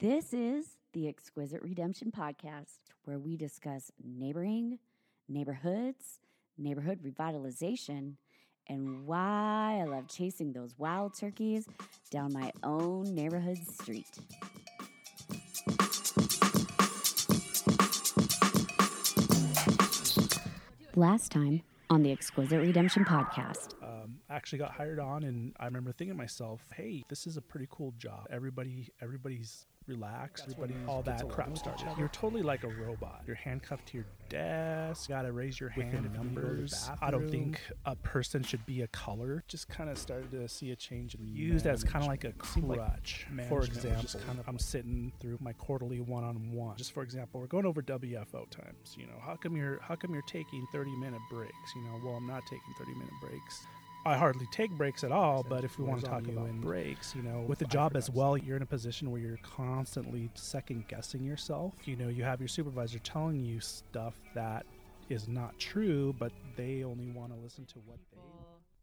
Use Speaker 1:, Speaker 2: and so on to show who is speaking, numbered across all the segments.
Speaker 1: This is the Exquisite Redemption Podcast, where we discuss neighboring, neighborhoods, neighborhood revitalization, and why I love chasing those wild turkeys down my own neighborhood street. Last time on the Exquisite Redemption Podcast.
Speaker 2: I actually got hired on, and I remember thinking to myself, "Hey, this is a pretty cool job. Everybody, everybody's relaxed. Everybody, all that crap started. You're totally like a robot. You're handcuffed to your desk. Got to raise your hand in numbers. I don't think a person should be a color. Just kind of started to see a change in used as kind of like a crutch. for example, kind of I'm sitting through my quarterly one-on-one. Just for example, we're going over WFO times. You know, how come you're how come you're taking 30 minute breaks? You know, well, I'm not taking 30 minute breaks. I hardly take breaks at all, but if we want to talk about breaks, you know, with the job as well, you're in a position where you're constantly second guessing yourself. You know, you have your supervisor telling you stuff that is not true, but they only want to listen to what they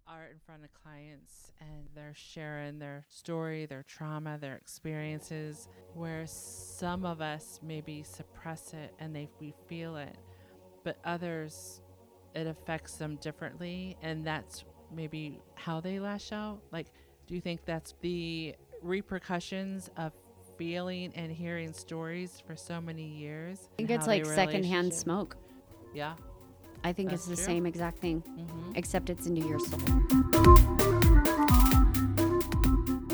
Speaker 3: are in front of clients and they're sharing their story, their trauma, their experiences, where some of us maybe suppress it and they we feel it, but others it affects them differently and that's maybe how they lash out? Like, do you think that's the repercussions of feeling and hearing stories for so many years?
Speaker 1: I think it's like secondhand smoke.
Speaker 3: Yeah.
Speaker 1: I think
Speaker 3: That's
Speaker 1: it's the
Speaker 3: true.
Speaker 1: same exact thing,
Speaker 3: Mm-hmm.
Speaker 1: except it's into your soul.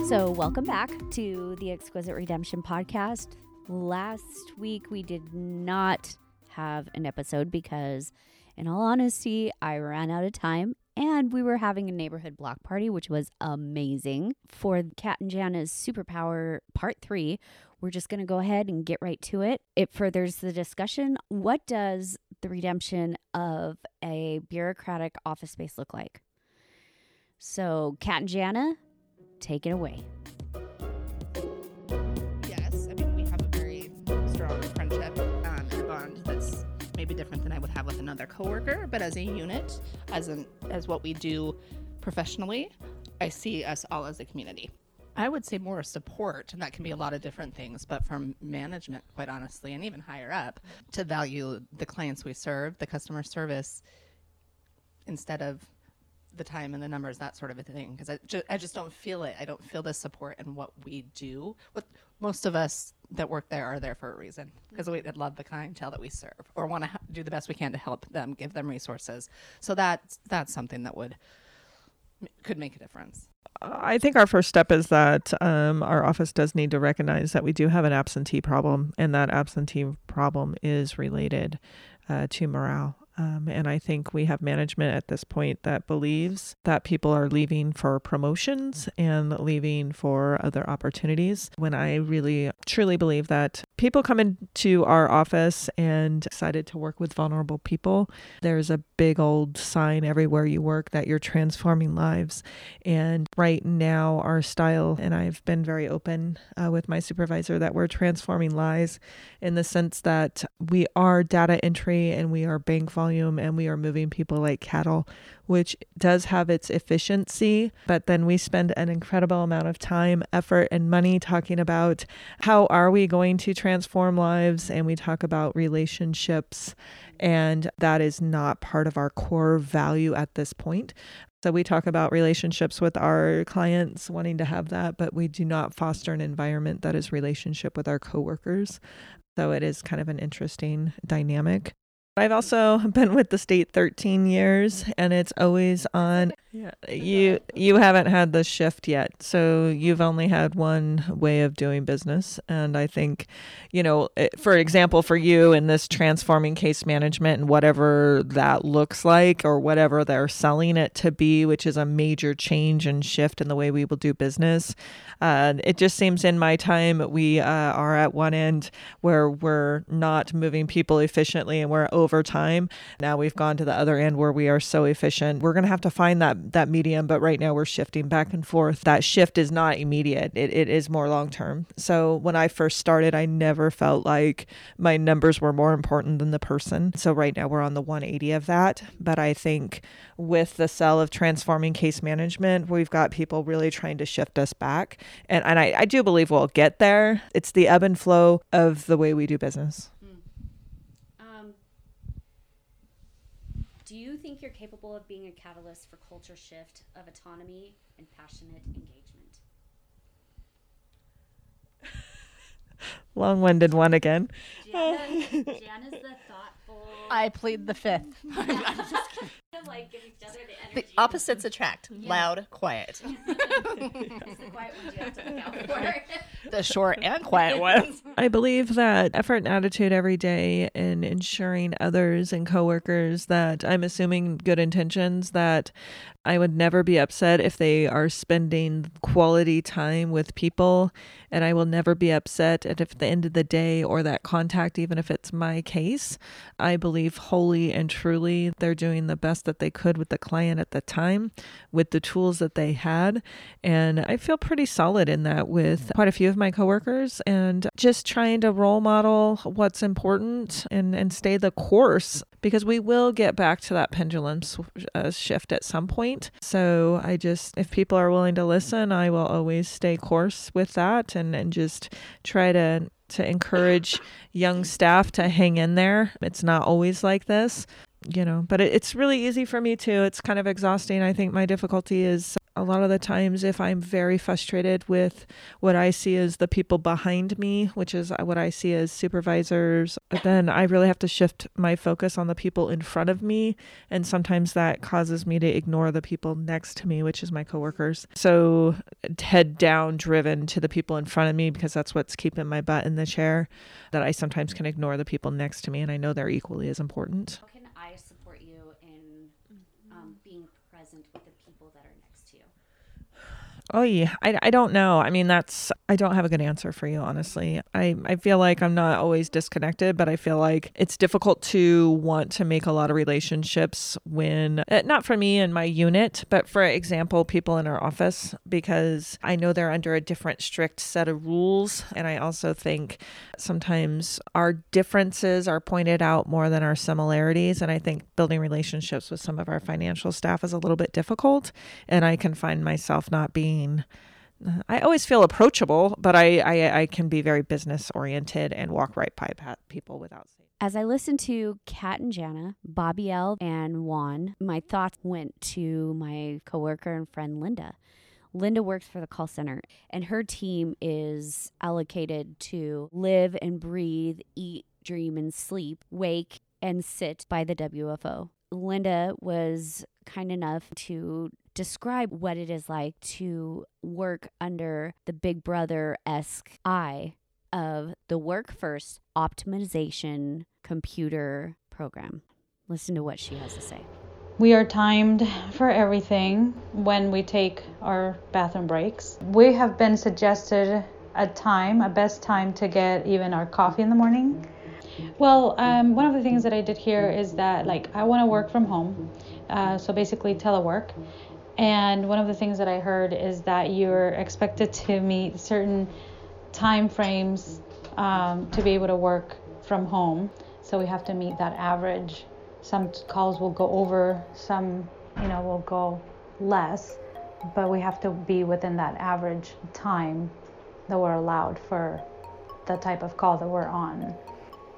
Speaker 1: So, welcome back to the Exquisite Redemption podcast. Last week we did not have an episode because, in all honesty, I ran out of time and we were having a neighborhood block party, which was amazing. For Cat and Jana's Superpower Part 3, we're just going to go ahead and get right to it. It furthers the discussion. What does the redemption of a bureaucratic office space look like? So, Cat and Jana, take it away.
Speaker 4: Maybe different than I would have with another coworker. But as a unit, as an as what we do professionally, I see us all as a community. I would say more support, and that can be a lot of different things. But from management, quite honestly, and even higher up, to value the clients we serve, the customer service, instead of the time and the numbers, that sort of a thing. Because I, ju- I just don't feel it. I don't feel the support in what we do. What most of us that work there are there for a reason because we love the clientele that we serve or want to ha- do the best we can to help them, give them resources. So that's that's something that would could make a difference.
Speaker 5: I think our first step is that um, our office does need to recognize that we do have an absentee problem, and that absentee problem is related uh, to morale. Um, and I think we have management at this point that believes that people are leaving for promotions and leaving for other opportunities. When I really truly believe that people come into our office and excited to work with vulnerable people, there's a big old sign everywhere you work that you're transforming lives. And right now, our style, and I've been very open uh, with my supervisor that we're transforming lives in the sense that we are data entry and we are bank volume and we are moving people like cattle, which does have its efficiency. But then we spend an incredible amount of time, effort, and money talking about how are we going to transform lives, and we talk about relationships, and that is not part of our core value at this point. So we talk about relationships with our clients, wanting to have that, but we do not foster an environment that is relationship with our coworkers. So it is kind of an interesting dynamic. I've also been with the state 13 years and it's always on. Yeah. You you haven't had the shift yet so you've only had one way of doing business and I think you know it- for example for you in this transforming case management and whatever that looks like or whatever they're selling it to be which is a major change and shift in the way we will do business uh, it just seems in my time we uh, are at one end where we're not moving people efficiently and we're over time. Now we've gone to the other end where we are so efficient. We're going to have to find that that medium, but right now we're shifting back and forth. That shift is not immediate. It, it is more long term. So when I first started, I never felt like my numbers were more important than the person. So right now we're on the 180 of that, but I think with the sell of transforming case management, we've got people really trying to shift us back. And, and I, I do believe we'll get there. It's the ebb and flow of the way we do business.
Speaker 1: Um, do you think you're capable of being a catalyst for culture shift of autonomy and passionate engagement?
Speaker 5: Long winded one again.
Speaker 1: Jana, Jana's the thoughtful.
Speaker 4: I plead the fifth.
Speaker 1: like give each other the energy.
Speaker 4: The opposites attract. Loud, quiet.
Speaker 1: The quiet ones you have to look out for.
Speaker 4: The short and quiet ones.
Speaker 5: I believe that effort and attitude every day in ensuring others and coworkers that I'm assuming good intentions that I would never be upset if they are spending quality time with people and I will never be upset at if at the end of the day or that contact even if it's my case I believe wholly and truly they're doing the best that they could with the client at the time with the tools that they had and I feel pretty solid in that with quite a few of my coworkers and just trying to role model what's important and and stay the course because we will get back to that pendulum uh, shift at some point. So I just, if people are willing to listen, I will always stay course with that and, and just try to to encourage young staff to hang in there. It's not always like this, you know, but it, it's really easy for me too. It's kind of exhausting. I think my difficulty is a lot of the times if I'm very frustrated with what I see as the people behind me, which is what I see as supervisors, then I really have to shift my focus on the people in front of me. And sometimes that causes me to ignore the people next to me, which is my coworkers. So head down driven to the people in front of me because that's what's keeping my butt in the chair, that I sometimes can ignore the people next to me. And I know they're equally as important.
Speaker 1: How can I support you in um, being present with the people that are next to you?
Speaker 5: Oh yeah, I, I don't know. I mean, that's I don't have a good answer for you, honestly. I I feel like I'm not always disconnected, but I feel like it's difficult to want to make a lot of relationships when uh, not for me and my unit, but for example, people in our office because I know they're under a different strict set of rules, and I also think sometimes our differences are pointed out more than our similarities, and I think building relationships with some of our financial staff is a little bit difficult, and I can find myself not being I always feel approachable, but I, I, I can be very business oriented and walk right by people without saying.
Speaker 1: As I listened to Kat and Jana, Bobby L, and Juan, my thoughts went to my coworker and friend Linda. Linda works for the call center, and her team is allocated to live and breathe, eat, dream, and sleep, wake, and sit by the WFO. Linda was kind enough to describe what it is like to work under the Big Brother esque eye of the Work First Optimization Computer Program. Listen to what she has to say.
Speaker 6: We are timed for everything when we take our bathroom breaks. We have been suggested a time, a best time to get even our coffee in the morning. Well, um, one of the things that I did here is that, like, I want to work from home, uh, so basically telework. And one of the things that I heard is that you're expected to meet certain time frames um, to be able to work from home. So we have to meet that average. Some calls will go over, some, you know, will go less, but we have to be within that average time that we're allowed for the type of call that we're on.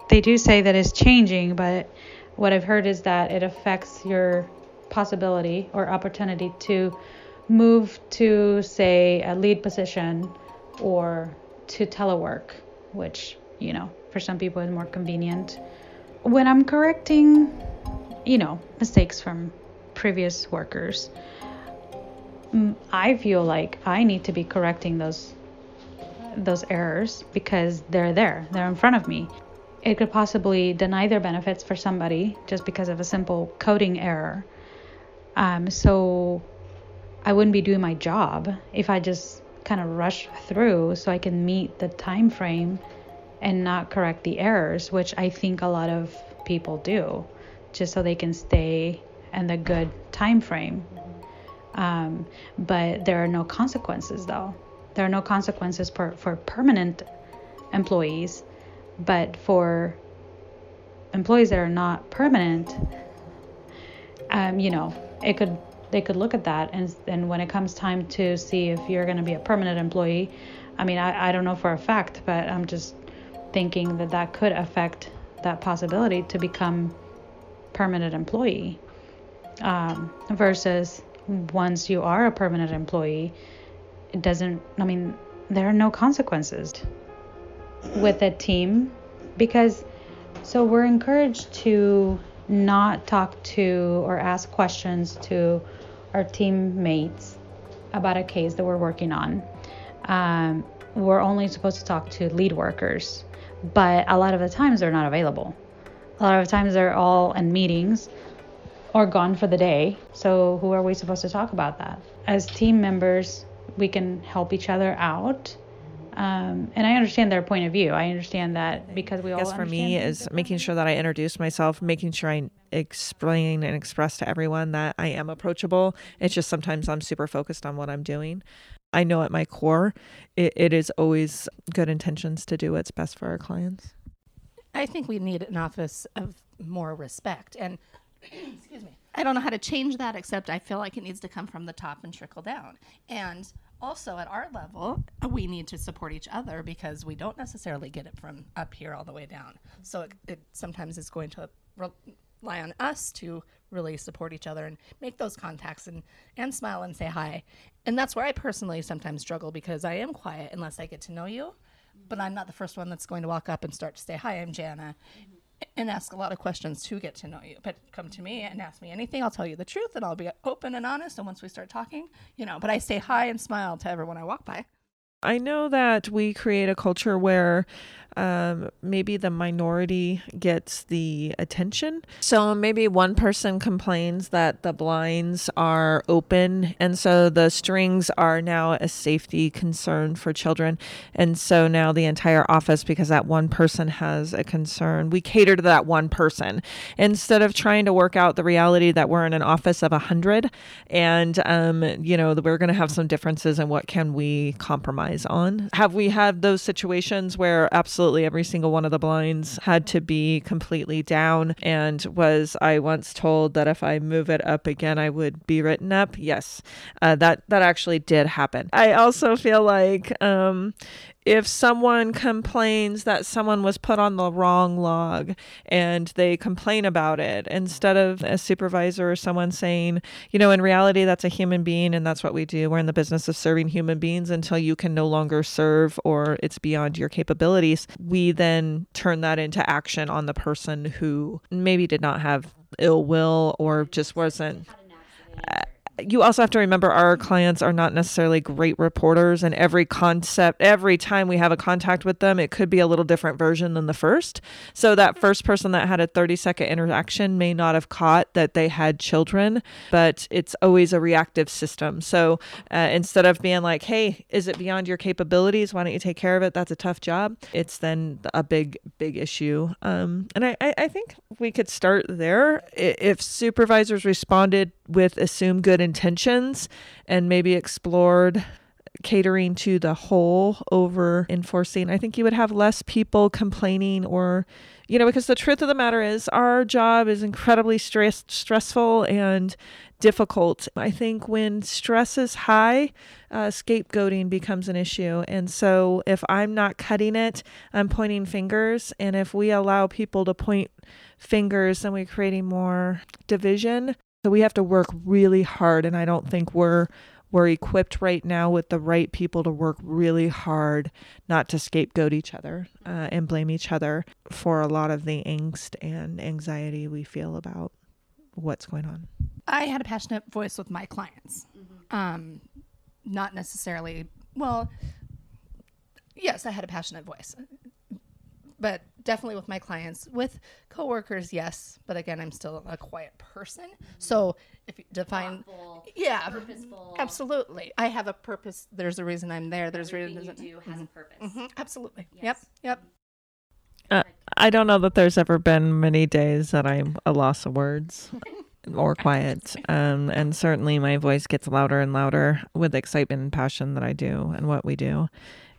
Speaker 6: They do say that it's changing, but what I've heard is that it affects your possibility or opportunity to move to, say, a lead position or to telework, which, you know, for some people is more convenient. When I'm correcting, you know, mistakes from previous workers, mm, I feel like I need to be correcting those those errors because they're there, they're in front of me. It could possibly deny their benefits for somebody just because of a simple coding error. Um, so I wouldn't be doing my job if I just kind of rush through so I can meet the time frame and not correct the errors, which I think a lot of people do, just so they can stay in the good time frame. Um, but there are no consequences, though. There are no consequences for, for permanent employees, but for employees that are not permanent, um, you know, it could they could look at that and and when it comes time to see if you're going to be a permanent employee, I mean, I, I don't know for a fact, but I'm just thinking that that could affect that possibility to become permanent employee um, versus once you are a permanent employee it doesn't i mean there are no consequences with a team because so we're encouraged to not talk to or ask questions to our teammates about a case that we're working on um, we're only supposed to talk to lead workers but a lot of the times they're not available a lot of the times they're all in meetings or gone for the day. So, who are we supposed to talk about that? As team members, we can help each other out. Um, and I understand their point of view. I understand that because we all.
Speaker 5: I guess for me is making sure that I introduce myself, making sure I explain and express to everyone that I am approachable. It's just sometimes I'm super focused on what I'm doing. I know at my core, it, it is always good intentions to do what's best for our clients.
Speaker 4: I think we need an office of more respect and excuse me. I don't know how to change that except I feel like it needs to come from the top and trickle down. And also at our level, we need to support each other because we don't necessarily get it from up here all the way down. So it, it sometimes is going to rely on us to really support each other and make those contacts and, and smile and say hi. And that's where I personally sometimes struggle because I am quiet unless I get to know you. But I'm not the first one that's going to walk up and start to say, Hi, I'm Jana. Mm-hmm and ask a lot of questions to get to know you. But come to me and ask me anything. I'll tell you the truth and I'll be open and honest. And once we start talking, you know, but I say hi and smile to everyone I walk by.
Speaker 5: I know that we create a culture where um, maybe the minority gets the attention. So maybe one person complains that the blinds are open, and so the strings are now a safety concern for children. And so now the entire office, because that one person has a concern, we cater to that one person instead of trying to work out the reality that we're in an office of a hundred, and um, you know we're going to have some differences and what can we compromise on. Have we had those situations where absolutely absolutely every single one of the blinds had to be completely down and was I once told that if I move it up again I would be written up. Yes. Uh, that that actually did happen. I also feel like um, if someone complains that someone was put on the wrong log and they complain about it, instead of a supervisor or someone saying, you know, in reality, that's a human being and that's what we do. We're in the business of serving human beings until you can no longer serve or it's beyond your capabilities. We then turn that into action on the person who maybe did not have ill will or just wasn't you also have to remember our clients are not necessarily great reporters and every concept every time we have a contact with them it could be a little different version than the first. So that first person that had a 30 second interaction may not have caught that they had children but it's always a reactive system. So uh, instead of being like hey is it beyond your capabilities? Why don't you take care of it? That's a tough job. It's then a big big issue. Um, and I, I think we could start there. If supervisors responded with assumed good intentions and maybe explored catering to the whole over enforcing, I think you would have less people complaining or, you know, because the truth of the matter is our job is incredibly stress, stressful and difficult. I think when stress is high, uh, scapegoating becomes an issue. And so if I'm not cutting it, I'm pointing fingers. And if we allow people to point fingers, then we're creating more division. So we have to work really hard, and I don't think we're we're equipped right now with the right people to work really hard not to scapegoat each other uh, and blame each other for a lot of the angst and anxiety we feel about what's going on.
Speaker 4: I had a passionate voice with my clients. Mm-hmm. Um, not necessarily, well, yes, I had a passionate voice but definitely with my clients with coworkers yes but again i'm still a quiet person mm-hmm. so if you define
Speaker 1: Thoughtful,
Speaker 4: yeah
Speaker 1: purposeful.
Speaker 4: absolutely i have a purpose there's a reason i'm there there's
Speaker 1: Everything
Speaker 4: a reason
Speaker 1: you do has
Speaker 4: mm-hmm.
Speaker 1: a purpose
Speaker 4: mm-hmm. absolutely
Speaker 1: yes.
Speaker 4: yep yep
Speaker 5: uh, I don't know that there's ever been many days that I'm a loss of words or quiet. Um, and certainly my voice gets louder and louder with excitement and passion that I do and what we do.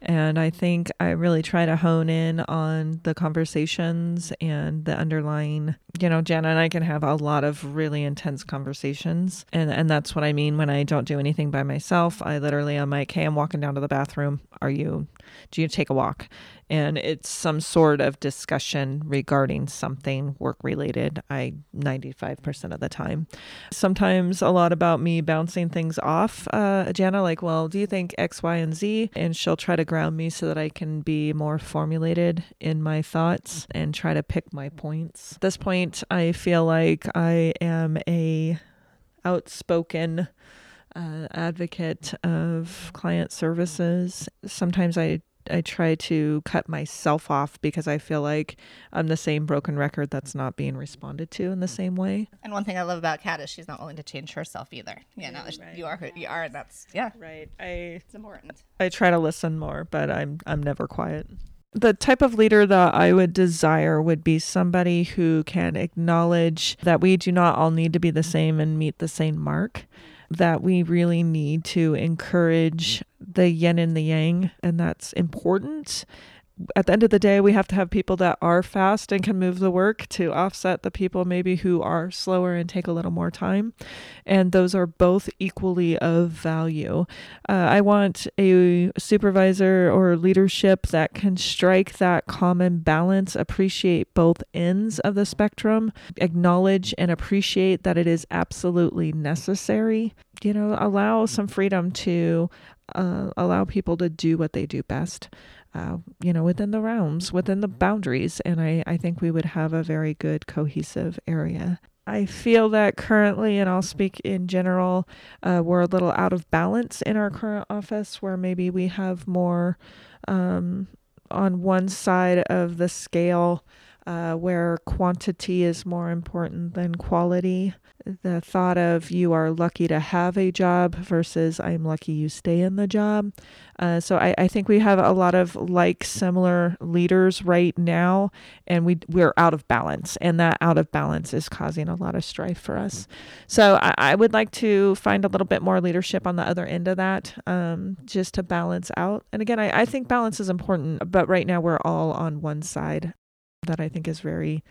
Speaker 5: And I think I really try to hone in on the conversations and the underlying, you know, Jana and I can have a lot of really intense conversations. And and that's what I mean when I don't do anything by myself. I literally am like, hey, I'm walking down to the bathroom. Are you do you take a walk? And it's some sort of discussion regarding something work related i 95% of the time. Sometimes a lot about me bouncing things off uh, jana like well do you think x y and z? And she'll try to ground me so that i can be more formulated in my thoughts and try to pick my points. At this point i feel like i am a outspoken uh, advocate of client services. Sometimes I I try to cut myself off because I feel like I'm the same broken record that's not being responded to in the mm. same way.
Speaker 4: And one thing I love about Kat is she's not willing to change herself either. Yeah, no, right. you are who you are. That's yeah,
Speaker 5: right. I
Speaker 4: it's important.
Speaker 5: I try to listen more, but I'm I'm never quiet. The type of leader that I would desire would be somebody who can acknowledge that we do not all need to be the same and meet the same mark that we really need to encourage the yin and the yang, and that's important at the end of the day, we have to have people that are fast and can move the work to offset the people maybe who are slower and take a little more time. And those are both equally of value. Uh, I want a supervisor or leadership that can strike that common balance, appreciate both ends of the spectrum, acknowledge and appreciate that it is absolutely necessary. You know, allow some freedom to uh, allow people to do what they do best uh, you know, within the realms, within the boundaries. And I, I think we would have a very good cohesive area. I feel that currently, and I'll speak in general, uh, we're a little out of balance in our current office where maybe we have more um, on one side of the scale uh, where quantity is more important than quality the thought of you are lucky to have a job versus I'm lucky you stay in the job. Uh, so I, I think we have a lot of like similar leaders right now, and we we're out of balance, and that out of balance is causing a lot of strife for us. So I, I would like to find a little bit more leadership on the other end of that, um, just to balance out. And again, I, I think balance is important, but right now we're all on one side that I think is very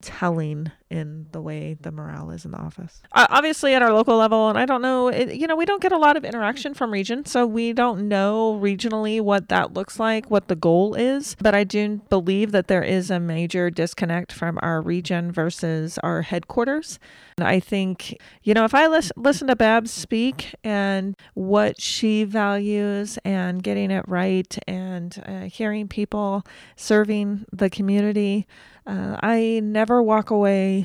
Speaker 5: telling in the way the morale is in the office. Uh, obviously, at our local level, and I don't know, it, you know, we don't get a lot of interaction from region, so we don't know regionally what that looks like, what the goal is. But I do believe that there is a major disconnect from our region versus our headquarters. And I think, you know, if I lis- listen to Babs speak and what she values and getting it right and uh, hearing people serving the community, uh, I never walk away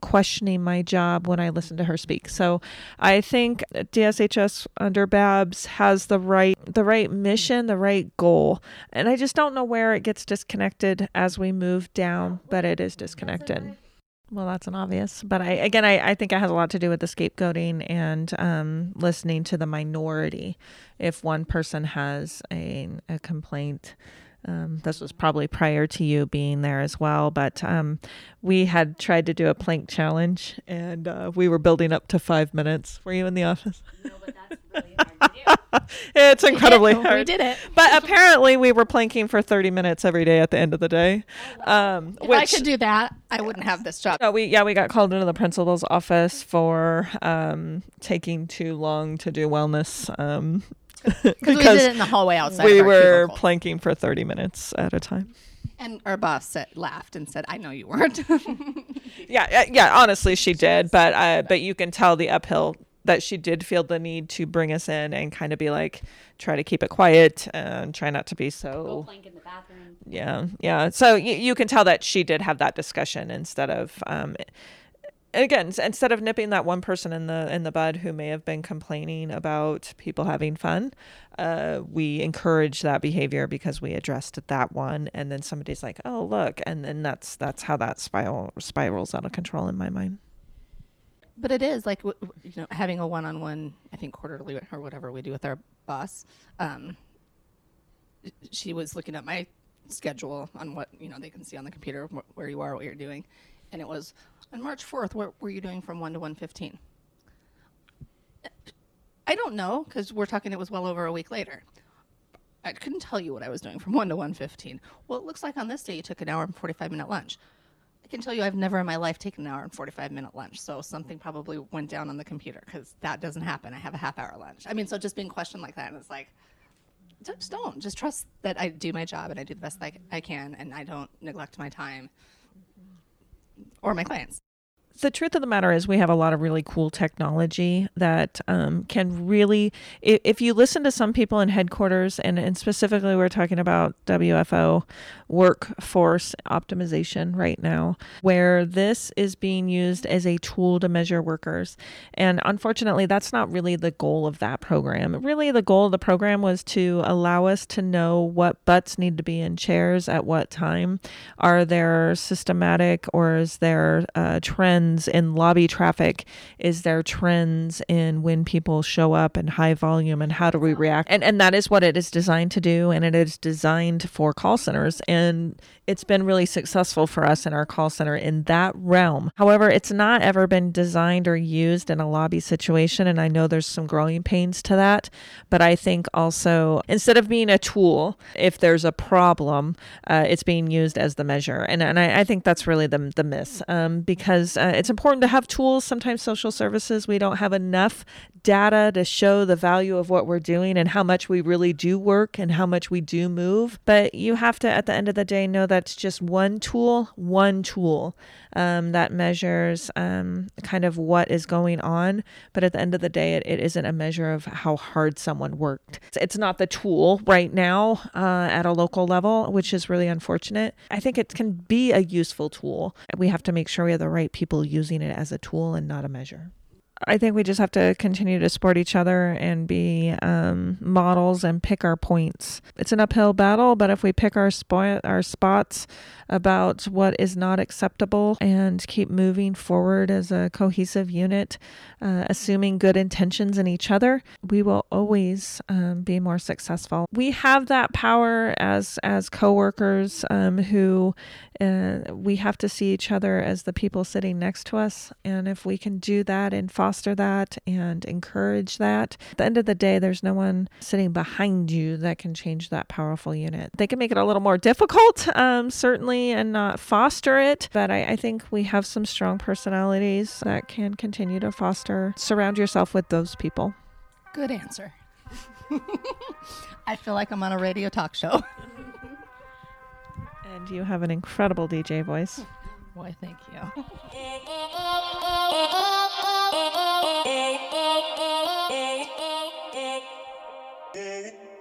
Speaker 5: questioning my job when I listen to her speak. So I think DSHS under Babs has the right the right mission, the right goal. And I just don't know where it gets disconnected as we move down, but it is disconnected. Well, that's an obvious, but I again, I, I think it has a lot to do with the scapegoating and um, listening to the minority. If one person has a, a complaint, um, this was probably prior to you being there as well, but um, we had tried to do a plank challenge and uh, we were building up to five minutes. Were you in the office? No, but that's really hard to do. it's incredibly
Speaker 4: we
Speaker 5: hard.
Speaker 4: We did it.
Speaker 5: But apparently, we were planking for 30 minutes every day at the end of the day.
Speaker 4: Um, if which, I could do that, I wouldn't have this job.
Speaker 5: No, we yeah we got called into the principal's office for um, taking too long to do wellness.
Speaker 4: Because we did it in the hallway outside.
Speaker 5: We were planking for 30 minutes at a time.
Speaker 4: And our boss said, laughed and said, "I know you weren't."
Speaker 5: yeah, yeah. Honestly, she did, but uh, but you can tell the uphill that she did feel the need to bring us in and kind of be like, try to keep it quiet and try not to be so. Go plank in the bathroom. Yeah, yeah. So y- you can tell that she did have that discussion instead of um, again instead of nipping that one person in the in the bud who may have been complaining about people having fun uh, we encourage that behavior because we addressed that one. And then somebody's like oh look and then that's that's how that spiral spirals out of control in my mind.
Speaker 4: But it is like you know having a one-on-one i think quarterly or whatever we do with our boss um, she was looking at my schedule on what you know they can see on the computer where you are, what you're doing, and it was on March 4th. What were you doing from one to 1:15? I don't know because we're talking. It was well over a week later. I couldn't tell you what I was doing from 1 to 1:15. Well, it looks like on this day you took an hour and 45 minute lunch. I can tell you I've never in my life taken an hour and 45 minute lunch. So something probably went down on the computer because that doesn't happen. I have a half hour lunch. I mean, so just being questioned like that, and it's like, just don't. Just trust that I do my job and I do the best I, I can and I don't neglect my time or my clients
Speaker 5: the truth of the matter is we have a lot of really cool technology that um, can really if, if, you listen to some people in headquarters and, and specifically we're talking about wfo workforce optimization right now where this is being used as a tool to measure workers. And unfortunately that's not really the goal of that program. Really the goal of the program was to allow us to know what butts need to be in chairs at what time. Are there systematic or is there uh, trends trends in lobby traffic? Is there trends in when people show up and high volume and how do we react? And and that is what it is designed to do and it is designed for call centers and it's been really successful for us in our call center in that realm. However, it's not ever been designed or used in a lobby situation and I know there's some growing pains to that, but I think also instead of being a tool, if there's a problem, uh, it's being used as the measure. And and I, I think that's really the the miss um, because uh, it's important to have tools. Sometimes social services, we don't have enough data to show the value of what we're doing and how much we really do work and how much we do move. But you have to, at the end of the day, know that's just one tool, one tool um, that measures um, kind of what is going on. But at the end of the day, it, it isn't a measure of how hard someone worked. It's not the tool right now uh, at a local level, which is really unfortunate. I think it can be a useful tool. We have to make sure we have the right people using it as a tool and not a measure. I think we just have to continue to support each other and be um, models and pick our points. It's an uphill battle, but if we pick our spot, our spots about what is not acceptable and keep moving forward as a cohesive unit, uh, assuming good intentions in each other, we will always um, be more successful. We have that power as as coworkers um, who uh, we have to see each other as the people sitting next to us, and if we can do that and foster that and encourage that, at the end of the day, there's no one sitting behind you that can change that powerful unit. They can make it a little more difficult, um, certainly and not foster it. But I, I think we have some strong personalities that can continue to foster. Surround yourself with those people.
Speaker 4: Good answer. I feel like I'm on a radio talk show.
Speaker 5: and you have an incredible DJ voice.
Speaker 4: Why, thank you. Yeah.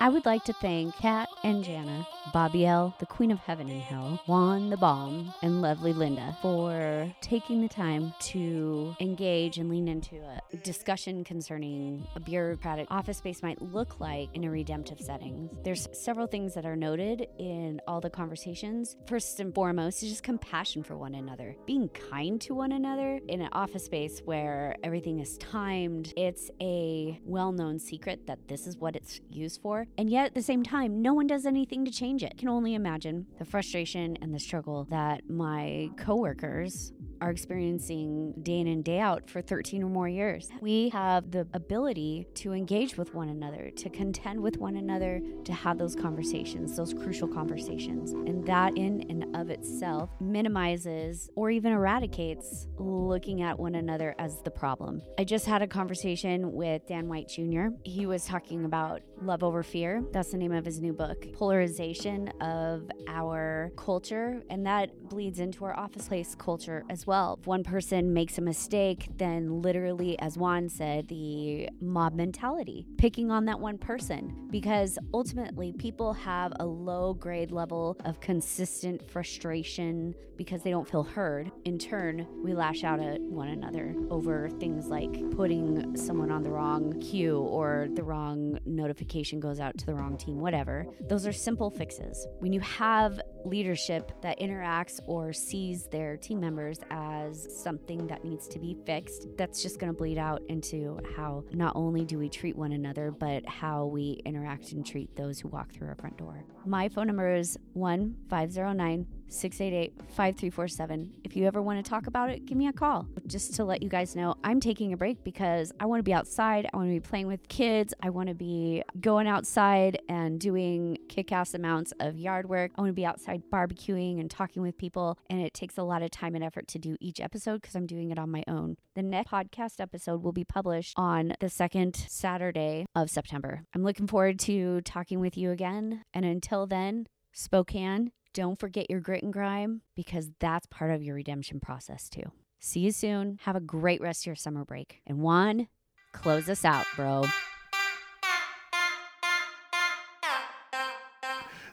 Speaker 1: I would like to thank Kat and Jana, Bobby L, the Queen of Heaven and Hell, Juan the Bomb, and Lovely Linda for taking the time to engage and lean into a discussion concerning a bureaucratic office space might look like in a redemptive setting. There's several things that are noted in all the conversations. First and foremost is just compassion for one another, being kind to one another in an office space where everything is timed. It's a well known secret that this is what it's used for. And yet at the same time, no one does anything to change it. I can only imagine the frustration and the struggle that my coworkers are experiencing day in and day out for 13 or more years. We have the ability to engage with one another, to contend with one another, to have those conversations, those crucial conversations. And that in and of itself minimizes or even eradicates looking at one another as the problem. I just had a conversation with Dan White Jr. He was talking about love over fear. That's the name of his new book. Polarization of our culture, and that bleeds into our office place culture as well. If one person makes a mistake, then literally, as Juan said, the mob mentality, picking on that one person, because ultimately people have a low grade level of consistent frustration because they don't feel heard. In turn, we lash out at one another over things like putting someone on the wrong queue or the wrong notification goes out to the wrong team, whatever. Those are simple fixes. When you have leadership that interacts or sees their team members as something that needs to be fixed, that's just going to bleed out into how not only do we treat one another, but how we interact and treat those who walk through our front door. My phone number is 1 509 688 5347. If you ever want to talk about it, give me a call. Just to let you guys know, I'm taking a break because I want to be outside. I want to be playing with kids. I want to be going outside and doing kick ass amounts of yard work. I want to be outside barbecuing and talking with people. And it takes a lot of time and effort to do each episode because I'm doing it on my own. The next podcast episode will be published on the second Saturday of September. I'm looking forward to talking with you again. And until then, Spokane, don't forget your grit and grime because that's part of your redemption process too. See you soon. Have a great rest of your summer break. And Juan, close us out, bro.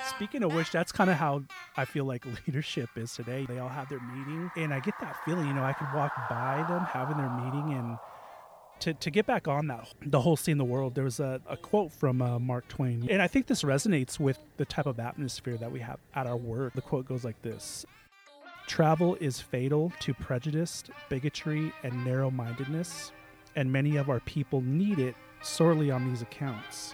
Speaker 2: Speaking of which, that's kind of how I feel like leadership is today. They all have their meeting, and I get that feeling, you know, I could walk by them having their meeting and to, to get back on that the whole scene the world there was a, a quote from uh, mark twain. And i think this resonates with the type of atmosphere that we have at our work. The quote goes like this travel is fatal to prejudice bigotry and narrow-mindedness and many of our people need it sorely on these accounts.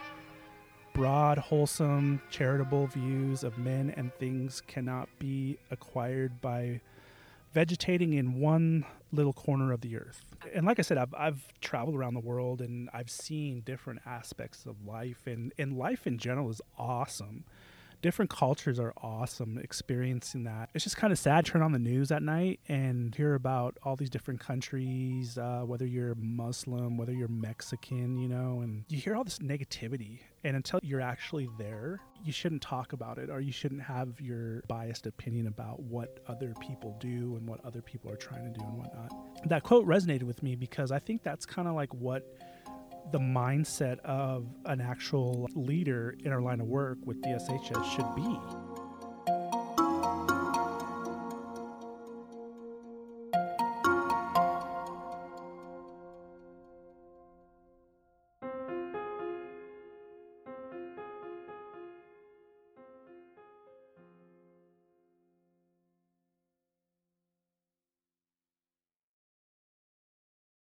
Speaker 2: Broad wholesome charitable views of men and things cannot be acquired by vegetating in one little corner of the earth. And like I said, I've, I've traveled around the world and I've seen different aspects of life, and, and life in general is awesome. Different cultures are awesome experiencing that. It's just kind of sad. Turn on the news at night and hear about all these different countries, uh, whether you're Muslim, whether you're Mexican, you know, and you hear all this negativity. And until you're actually there, you shouldn't talk about it or you shouldn't have your biased opinion about what other people do and what other people are trying to do and whatnot. That quote resonated with me because I think that's kind of like what the mindset of an actual leader in our line of work with DSHS should be.